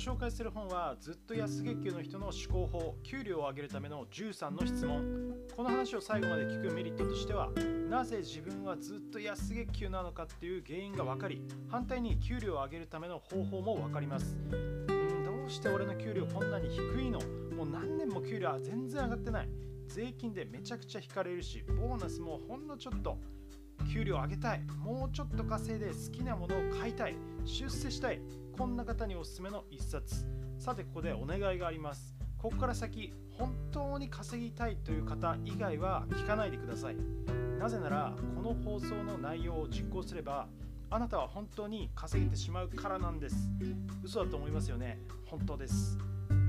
紹介する本はずっと安月給の人の思考法給料を上げるための13の質問。この話を最後まで聞くメリットとしてはなぜ自分はずっと安月給なのかっていう原因が分かり反対に給料を上げるための方法も分かります。うんどうして俺の給料こんなに低いの？もう何年も給料は全然上がってない。税金でめちゃくちゃ引かれるしボーナスもほんのちょっと給料上げたい。もうちょっと稼いで好きなものを買いたい。出世したい。こんな方におすすめの一冊。さてここでお願いがあります。ここから先本当に稼ぎたいという方以外は聞かないでください。なぜならこの放送の内容を実行すればあなたは本当に稼げてしまうからなんです。嘘だと思いますよね。本当です。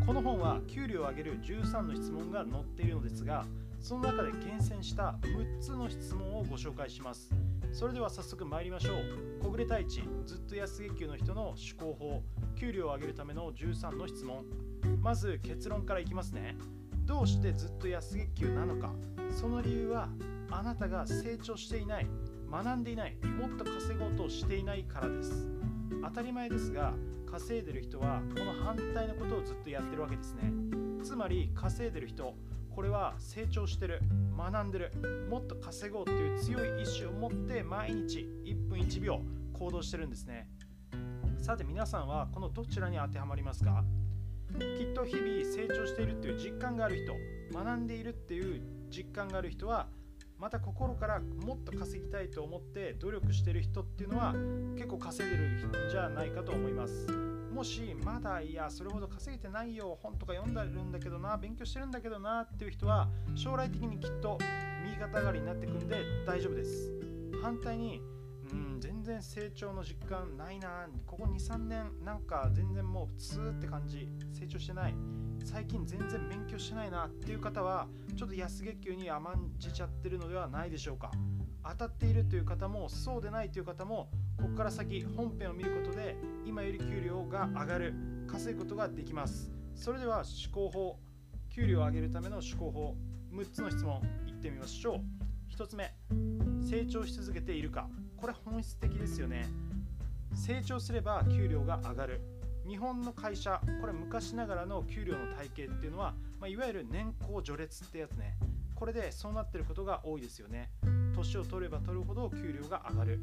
この本は給料を上げる13の質問が載っているのですがその中で厳選した6つの質問をご紹介します。それでは早速参りましょう。小暮太一ずっと安月給の人の思考法給料を上げるための13の質問。まず結論からいきますね。どうしてずっと安月給なのか。その理由はあなたが成長していない学んでいないもっと稼ごうとしていないからです。当たり前ですが稼いでる人はこの反対のことをずっとやってるわけですね。つまり稼いでる人これは成長してる学んでるもっと稼ごうっていう強い意志を持って毎日1分1秒行動してるんですね。さて皆さんはこのどちらに当てはまりますか？きっと日々成長しているっていう実感がある人学んでいるっていう実感がある人はまた心からもっと稼ぎたいと思って努力してる人っていうのは結構稼いでるんじゃないかと思います。もしまだいやそれほど稼げてないよ本とか読んでるんだけどな勉強してるんだけどなっていう人は将来的にきっと右肩上がりになってくんで大丈夫です。反対にうん全然成長の実感ないなここ23年なんか全然もう普通って感じ成長してない。最近全然勉強してないなっていう方はちょっと安月給に甘んじちゃってるのではないでしょうか。当たっているという方もそうでないという方もここから先本編を見ることで今より給料が上がる稼ぐことができます。それでは思考法。給料を上げるための思考法。6つの質問いってみましょう。1つ目成長し続けているか。これ本質的ですよね。成長すれば給料が上がる。日本の会社これ昔ながらの給料の体系っていうのは、まあ、いわゆる年功序列ってやつね。これでそうなってることが多いですよね。年を取れば取るほど給料が上がる。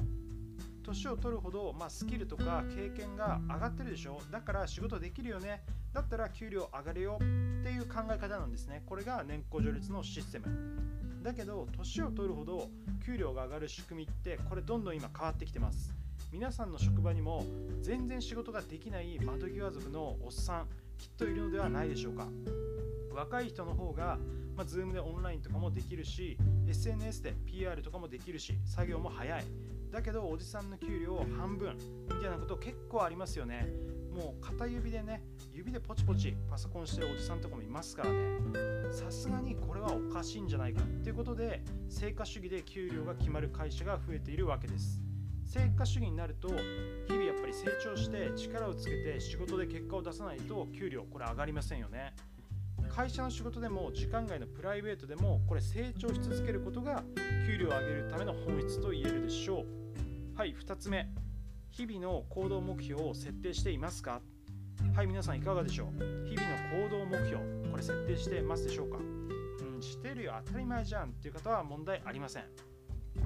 年を取るほど、まあ、スキルとか経験が上がってるでしょ？だから仕事できるよね？だったら給料上がるよ？っていう考え方なんですね。これが年功序列のシステム。だけど年を取るほど給料が上がる仕組みってこれどんどん今変わってきてます。皆さんの職場にも全然仕事ができない窓際族のおっさんきっといるのではないでしょうか。若い人の方が、まあ、Zoom でオンラインとかもできるし SNS で PR とかもできるし作業も早い。だけどおじさんの給料を半分みたいなこと結構ありますよね。もう片指でね指でポチポチパソコンしてるおじさんとかもいますからね。さすがにこれはおかしいんじゃないかっていうことで成果主義で給料が決まる会社が増えているわけです。成果主義になると日々やっぱり成長して力をつけて仕事で結果を出さないと給料これ上がりませんよね。会社の仕事でも時間外のプライベートでもこれ成長し続けることが給料を上げるための本質と言えるでしょう。はい2つ目。日々の行動目標を設定していますか？はい皆さんいかがでしょう？日々の行動目標これ設定してますでしょうか？うんしてるよ。当たり前じゃんっていう方は問題ありません。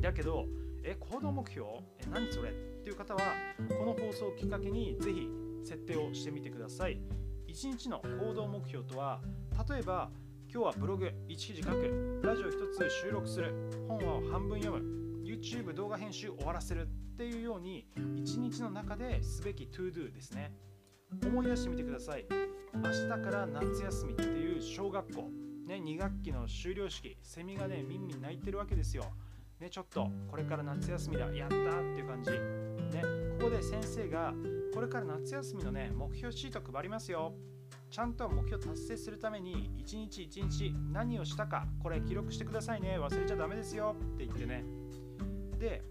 だけどえ行動目標？え何それ？っていう方はこの放送をきっかけにぜひ設定をしてみてください。1日の行動目標とは例えば今日はブログ1記事書くラジオ1つ収録する。本を半分読む。YouTube 動画編集終わらせるっていうように1日の中ですべき ToDo ですね。思い出してみてください。明日から夏休みっていう小学校。ね、2学期の終了式。セミがねみんみん泣いてるわけですよ。ね、ちょっとこれから夏休みだ。やったっていう感じ、ね、ここで先生がこれから夏休みのね目標シート配りますよ。ちゃんと目標達成するために一日一日何をしたかこれ記録してくださいね。忘れちゃダメですよ。って言ってね。で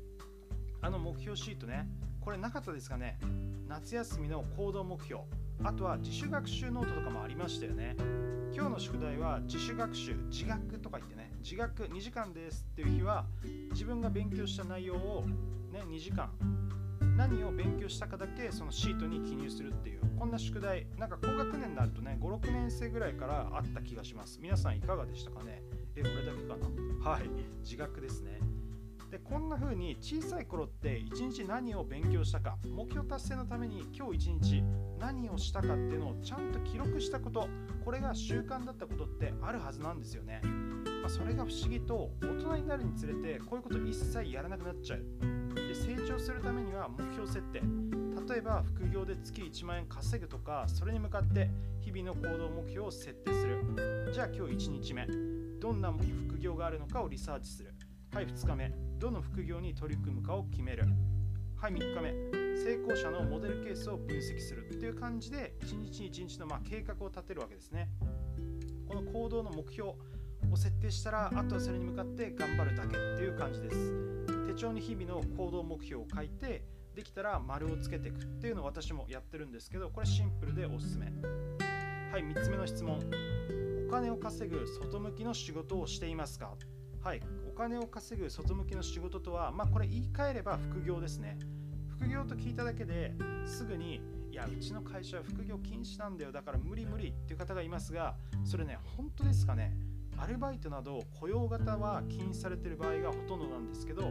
あの目標シートねこれなかったですかね。夏休みの行動目標。あとは自主学習ノートとかもありましたよね。今日の宿題は自主学習自学とか言ってね。自学2時間ですっていう日は自分が勉強した内容を、ね、2時間何を勉強したかだけそのシートに記入するっていうこんな宿題なんか高学年になるとね56年生ぐらいからあった気がします。皆さんいかがでしたかね？え俺だけかな？はい。自覚ですね。でこんな風に小さい頃って一日何を勉強したか目標達成のために今日一日何をしたかっていうのをちゃんと記録したことこれが習慣だったことってあるはずなんですよね、まあ、それが不思議と大人になるにつれてこういうこと一切やらなくなっちゃう。で成長するためには目標設定。例えば副業で月1万円稼ぐとかそれに向かって日々の行動目標を設定する。じゃあ今日1日目。どんな副業があるのかをリサーチする。はい2日目。どの副業に取り組むかを決める。はい3日目。成功者のモデルケースを分析する。っていう感じで1日1日のま計画を立てるわけですね。この行動の目標を設定したらあとはそれに向かって頑張るだけっていう感じです。手帳に日々の行動目標を書いてできたら丸をつけていくっていうのを私もやってるんですけどこれシンプルでおすすめ。はい3つ目の質問。お金を稼ぐ外向きの仕事をしていますか？はいお金を稼ぐ外向きの仕事とはまあこれ言い換えれば副業ですね。副業と聞いただけですぐにいやうちの会社は副業禁止なんだよだから無理無理っていう方がいますがそれね本当ですかね？アルバイトなど雇用型は禁止されている場合がほとんどなんですけど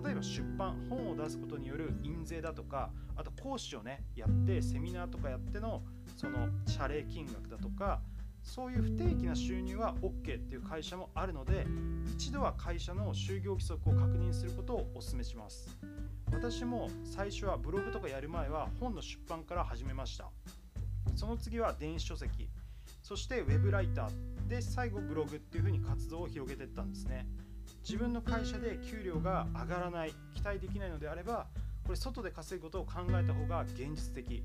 例えば出版本を出すことによる印税だとかあと講師をねやってセミナーとかやってのその謝礼金額だとかそういう不定期な収入は OK っていう会社もあるので一度は会社の就業規則を確認することをお勧めします。私も最初はブログとかやる前は本の出版から始めました。その次は電子書籍そしてウェブライター。で最後ブログっていう風に活動を広げていったんですね。自分の会社で給料が上がらない期待できないのであればこれ外で稼ぐことを考えた方が現実的。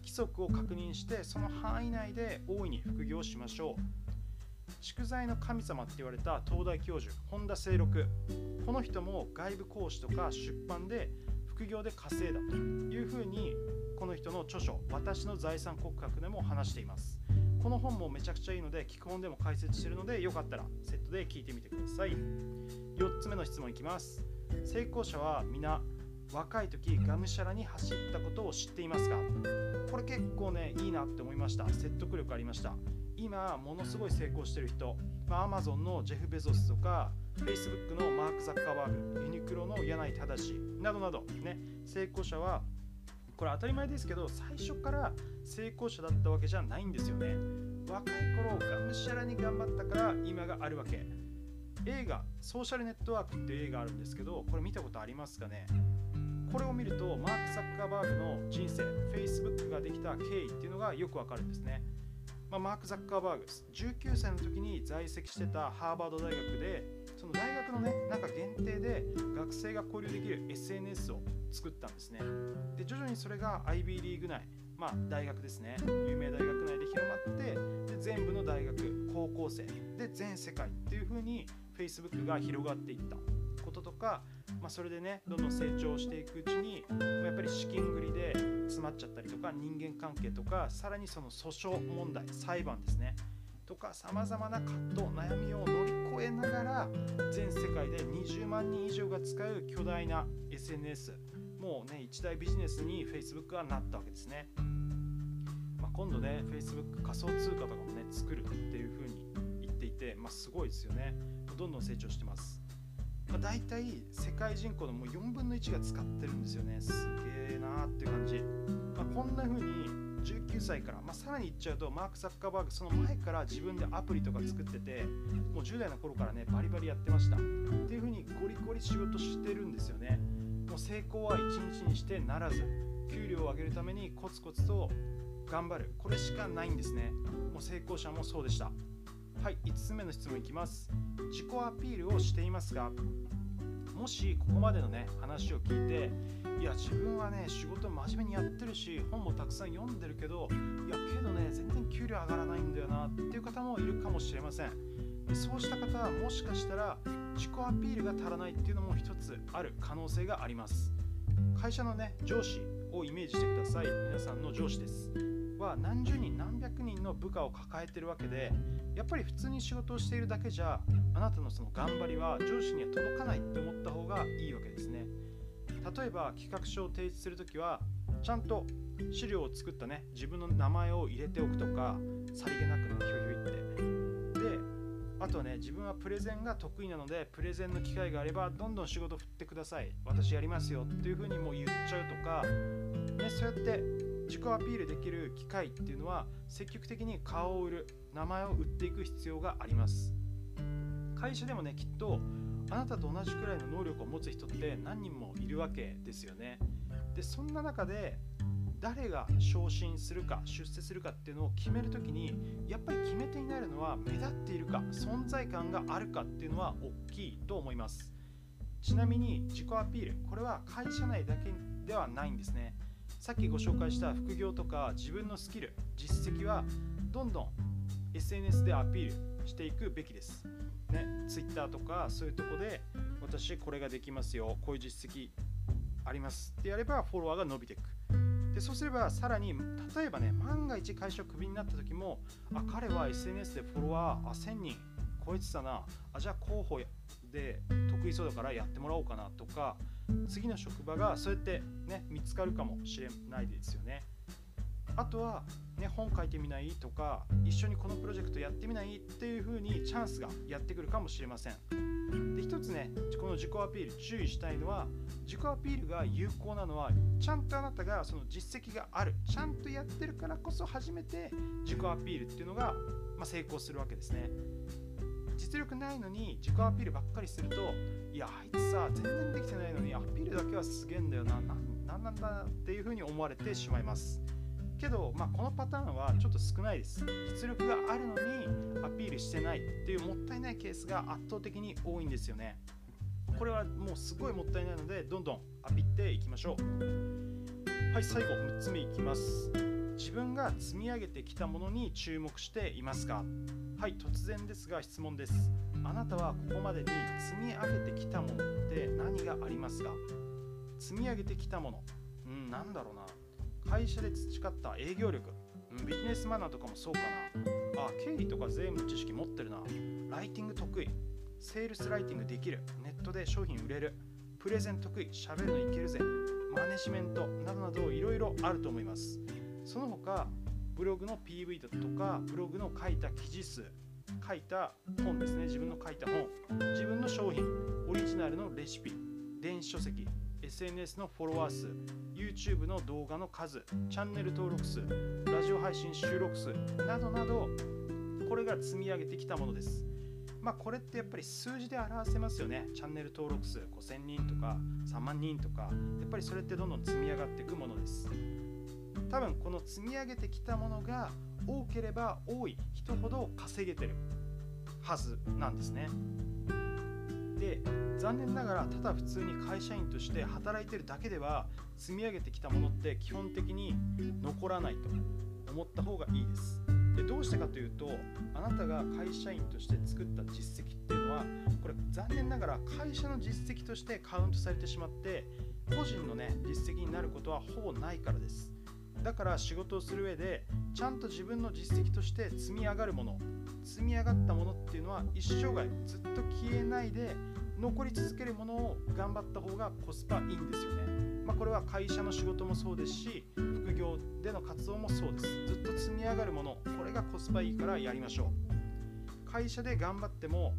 規則を確認してその範囲内で大いに副業しましょう。宿題の神様って言われた東大教授本田清六。この人も外部講師とか出版で副業で稼いだというふうにこの人の著書「私の財産告白」でも話しています。この本もめちゃくちゃいいので聞く本でも解説してるのでよかったらセットで聞いてみてください。4つ目の質問いきます。成功者は皆若い時がむしゃらに走ったことを知っていますかこれ結構ねいいなって思いました。説得力ありました。今ものすごい成功してる人、まあ、Amazon のジェフ・ベゾスとか Facebook のマーク・ザッカーバーグユニクロの柳井正などなどね。成功者はこれ当たり前ですけど最初から成功者だったわけじゃないんですよね。若い頃がむしゃらに頑張ったから今があるわけ。映画「ソーシャルネットワーク」っていう映画あるんですけどこれ見たことありますかね？これを見るとマーク・サッカーバーグの人生 Facebook ができた経緯っていうのがよくわかるんですね、まあ、マーク・ザッカーバーグです。19歳の時に在籍してたハーバード大学でその大学のねなんか限定で学生が交流できる SNS を作ったんですね。で徐々にそれが IB リーグ内まあ大学ですね。有名大学内で広まってで全部の大学高校生で全世界っていう風に Facebook が広がっていった。こととかまあ、それでねどんどん成長していくうちにやっぱり資金繰りで詰まっちゃったりとか人間関係とかさらにその訴訟問題裁判ですね。とかさまざまな葛藤悩みを乗り越えながら全世界で20万人以上が使う巨大な SNS もうね一大ビジネスに Facebook がなったわけですね、まあ、今度ね Facebook 仮想通貨とかもね作るっていう風に言っていて、まあ、すごいですよね。どんどん成長してます。まあ、大体世界人口のもう4分の1が使ってるんですよね。すげえなーっていう感じ、まあ、こんな風に19歳から、まあ、さらに言っちゃうとマーク・ザッカーバーグその前から自分でアプリとか作っててもう10代の頃からねバリバリやってました。っていう風にゴリゴリ仕事してるんですよね。もう成功は1日にしてならず給料を上げるためにコツコツと頑張る。これしかないんですね。もう成功者もそうでした。はい5つ目の質問いきます。自己アピールをしていますがもしここまでのね話を聞いていや自分はね仕事真面目にやってるし本もたくさん読んでるけどいやけどね全然給料上がらないんだよなっていう方もいるかもしれません。そうした方はもしかしたら自己アピールが足らないっていうのも一つある可能性があります。会社のね上司をイメージしてください。皆さんの上司です。は何十人何百人の部下を抱えてるわけでやっぱり普通に仕事をしているだけじゃあなたのその頑張りは上司には届かないって思った方がいいわけですね。例えば企画書を提出するときはちゃんと資料を作ったね自分の名前を入れておくとかさりげなくねひょひょいって。であとはね自分はプレゼンが得意なのでプレゼンの機会があればどんどん仕事振ってください。私やりますよっていうふうにもう言っちゃうとか、ね、そうやって自己アピールできる機会っていうのは積極的に顔を売る名前を売っていく必要があります。会社でもねきっとあなたと同じくらいの能力を持つ人って何人もいるわけですよね。でそんな中で誰が昇進するか出世するかっていうのを決める時にやっぱり決め手になるのは目立っているか存在感があるかっていうのは大きいと思います。ちなみに自己アピールこれは会社内だけではないんですね。さっきご紹介した副業とか自分のスキル実績はどんどん SNS でアピールしていくべきです。ね Twitter とかそういうとこで私これができますよこういう実績あります。ってやればフォロワーが伸びていく。でそうすればさらに例えばね万が一会社をクビになった時もあ彼は SNS でフォロワーあ1000人超えてたな。あじゃあ候補で得意そうだからやってもらおうかなとか次の職場がそうやってね見つかるかもしれないですよね。あとは、ね、本書いてみないとか一緒にこのプロジェクトやってみないっていう風にチャンスがやってくるかもしれません。で一つねこの自己アピール注意したいのは自己アピールが有効なのはちゃんとあなたがその実績がある。ちゃんとやってるからこそ初めて自己アピールっていうのが、まあ、成功するわけですね。実力ないのに自己アピールばっかりするといやあいつさ全然できてないのにアピールだけはすげえんだよななんなんだっていうふうに思われてしまいます。けど、まあ、このパターンはちょっと少ないです。実力があるのにアピールしてないっていうもったいないケースが圧倒的に多いんですよね。これはもうすごいもったいないのでどんどんアピっていきましょう。はい最後6つ目いきます。自分が積み上げてきたものに注目していますか？はい突然ですが質問ですあなたはここまでに積み上げてきたものって何がありますか？積み上げてきたものうんなんだろうな会社で培った営業力、ビジネスマナーとかもそうかな。あ、経理とか税務の知識持ってるな。ライティング得意。セールスライティングできる。ネットで商品売れる。プレゼン得意。喋るのいけるぜ。マネジメントなどなどいろいろあると思います。その他、ブログの PV だとか、ブログの書いた記事数、書いた本ですね。自分の書いた本、自分の商品、オリジナルのレシピ、電子書籍、SNS のフォロワー数 YouTube の動画の数チャンネル登録数ラジオ配信収録数などなどこれが積み上げてきたものです。まあこれってやっぱり数字で表せますよね。チャンネル登録数5000人とか3万人とかやっぱりそれってどんどん積み上がっていくものです。多分この積み上げてきたものが多ければ多い人ほど稼げてるはずなんですね。で残念ながらただ普通に会社員として働いてるだけでは積み上げてきたものって基本的に残らないと思った方がいいです。でどうしてかというとあなたが会社員として作った実績っていうのはこれ残念ながら会社の実績としてカウントされてしまって個人のね実績になることはほぼないからです。だから仕事をする上でちゃんと自分の実績として積み上がるもの積み上がったものっていうのは一生涯ずっと消えないで残り続けるものを頑張った方がコスパいいんですよね。まあ、これは会社の仕事もそうですし副業での活動もそうです。ずっと積み上がるものこれがコスパいいからやりましょう。会社で頑張っても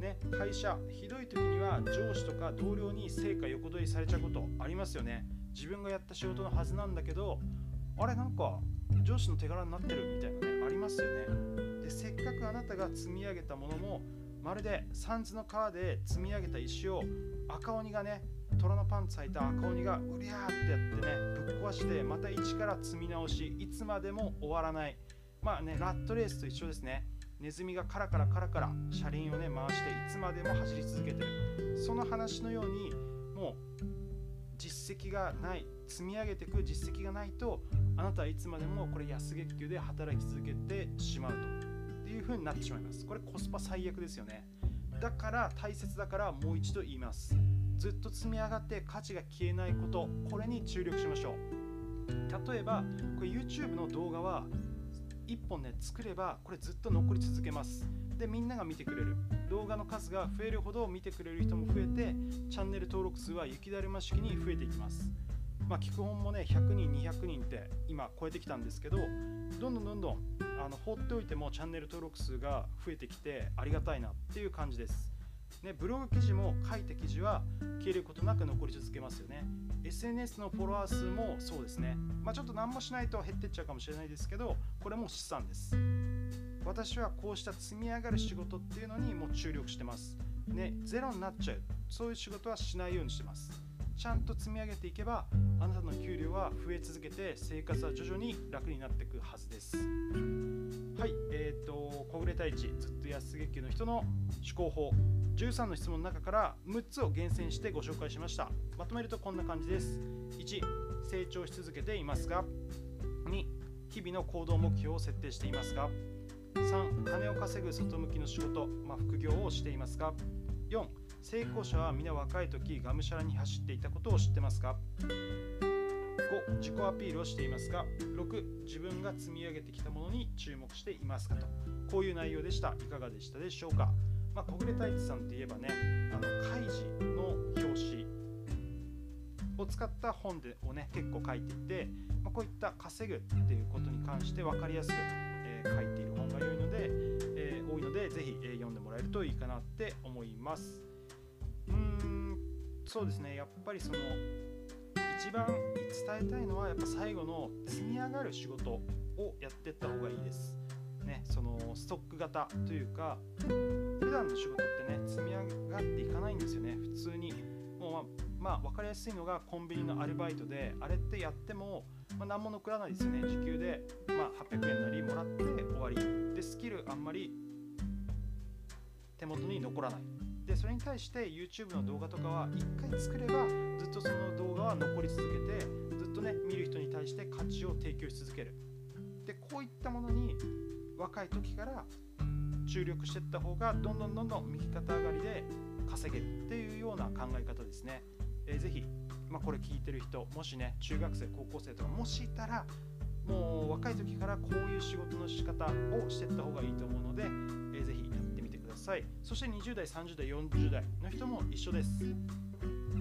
ね、会社ひどい時には上司とか同僚に成果横取りされちゃうことありますよね自分がやった仕事のはずなんだけどあれなんか上司の手柄になってるみたいなねありますよね。でせっかくあなたが積み上げたものもまるで三途の川で積み上げた石を赤鬼がね虎のパンツ履いた赤鬼がうりゃーってやってねぶっ壊してまた一から積み直しいつまでも終わらない。まあねラットレースと一緒ですね。ネズミがカラカラカラカラ車輪をね回していつまでも走り続けてる。その話のようにもう実績がない積み上げていく実績がないとあなたはいつまでもこれ安月給で働き続けてしまうと。っていう風になってしまいます。これコスパ最悪ですよね。だから大切だからもう一度言います。ずっと積み上がって価値が消えないこと。これに注力しましょう。例えばこれ YouTube の動画は1本ね作ればこれずっと残り続けます。でみんなが見てくれる動画の数が増えるほど見てくれる人も増えてチャンネル登録数は雪だるま式に増えていきますまあ、聞く本もね100人200人って今超えてきたんですけどどんどんどんどんあの放っておいてもチャンネル登録数が増えてきてありがたいなっていう感じです。ね、ブログ記事も書いた記事は消えることなく残り続けますよね。SNS のフォロワー数もそうですね。まあ、ちょっと何もしないと減ってっちゃうかもしれないですけど、これも資産です。私はこうした積み上がる仕事っていうのにもう注力してます。ね、ゼロになっちゃう。そういう仕事はしないようにしてます。ちゃんと積み上げていけばあなたの給料は増え続けて生活は徐々に楽になっていくはずですはいえっ、ー、と小暮太一ずっと安月給の人の思考法13の質問の中から6つを厳選してご紹介しましたまとめるとこんな感じです1成長し続けていますか2日々の行動目標を設定していますか3金を稼ぐ外向きの仕事、まあ、副業をしていますか4成功者は皆若い時がむしゃらに走っていたことを知ってますか。5自己アピールをしていますか。6自分が積み上げてきたものに注目していますか。とこういう内容でした。いかがでしたでしょうか、まあ、小暮太一さんといえばねあの開示の表紙を使った本でをね結構書いていて、まあ、こういった稼ぐっていうことに関して分かりやすく、えー、書いているでぜひ、え、読んでもらえるといいかなって思います。うんそうですね。やっぱりその一番伝えたいのはやっぱ最後の積み上がる仕事をやってった方がいいです。ね、そのストック型というか普段の仕事ってね積み上がっていかないんですよね。普通に。もうまあ、まあ、分かりやすいのがコンビニのアルバイトであれってやっても、まあ、何も残らないですよね。時給で、まあ、800円なりもらって終わり。でスキルあんまり手元に残らない。でそれに対して YouTube の動画とかは1回作ればずっとその動画は残り続けてずっとね見る人に対して価値を提供し続ける。でこういったものに若い時から注力していった方がどんどんどんどん右肩上がりで稼げるっていうような考え方ですね、えー、ぜひ、まあ、これ聞いてる人もしね中学生高校生とかもしいたらもう若い時からこういう仕事の仕方をしていった方がいいと思うので、えー、ぜひさい。そして20代30代40代の人も一緒です。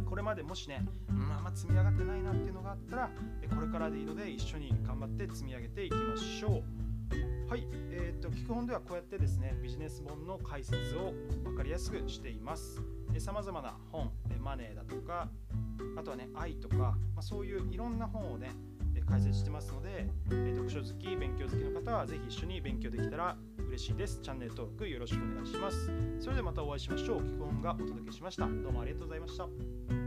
これまでもしね、まあまあ積み上がってないなっていうのがあったらこれからでいいので一緒に頑張って積み上げていきましょう。はい。えーと、聞く本ではこうやってですねビジネス本の解説を分かりやすくしています。さまざまな本マネーだとかあとはね愛とか、まあ、そういういろんな本をね解説してますので、読書好き勉強好きの方はぜひ一緒に勉強できたら嬉しいです。チャンネル登録よろしくお願いします。それではまたお会いしましょう。基本がお届けしました。どうもありがとうございました。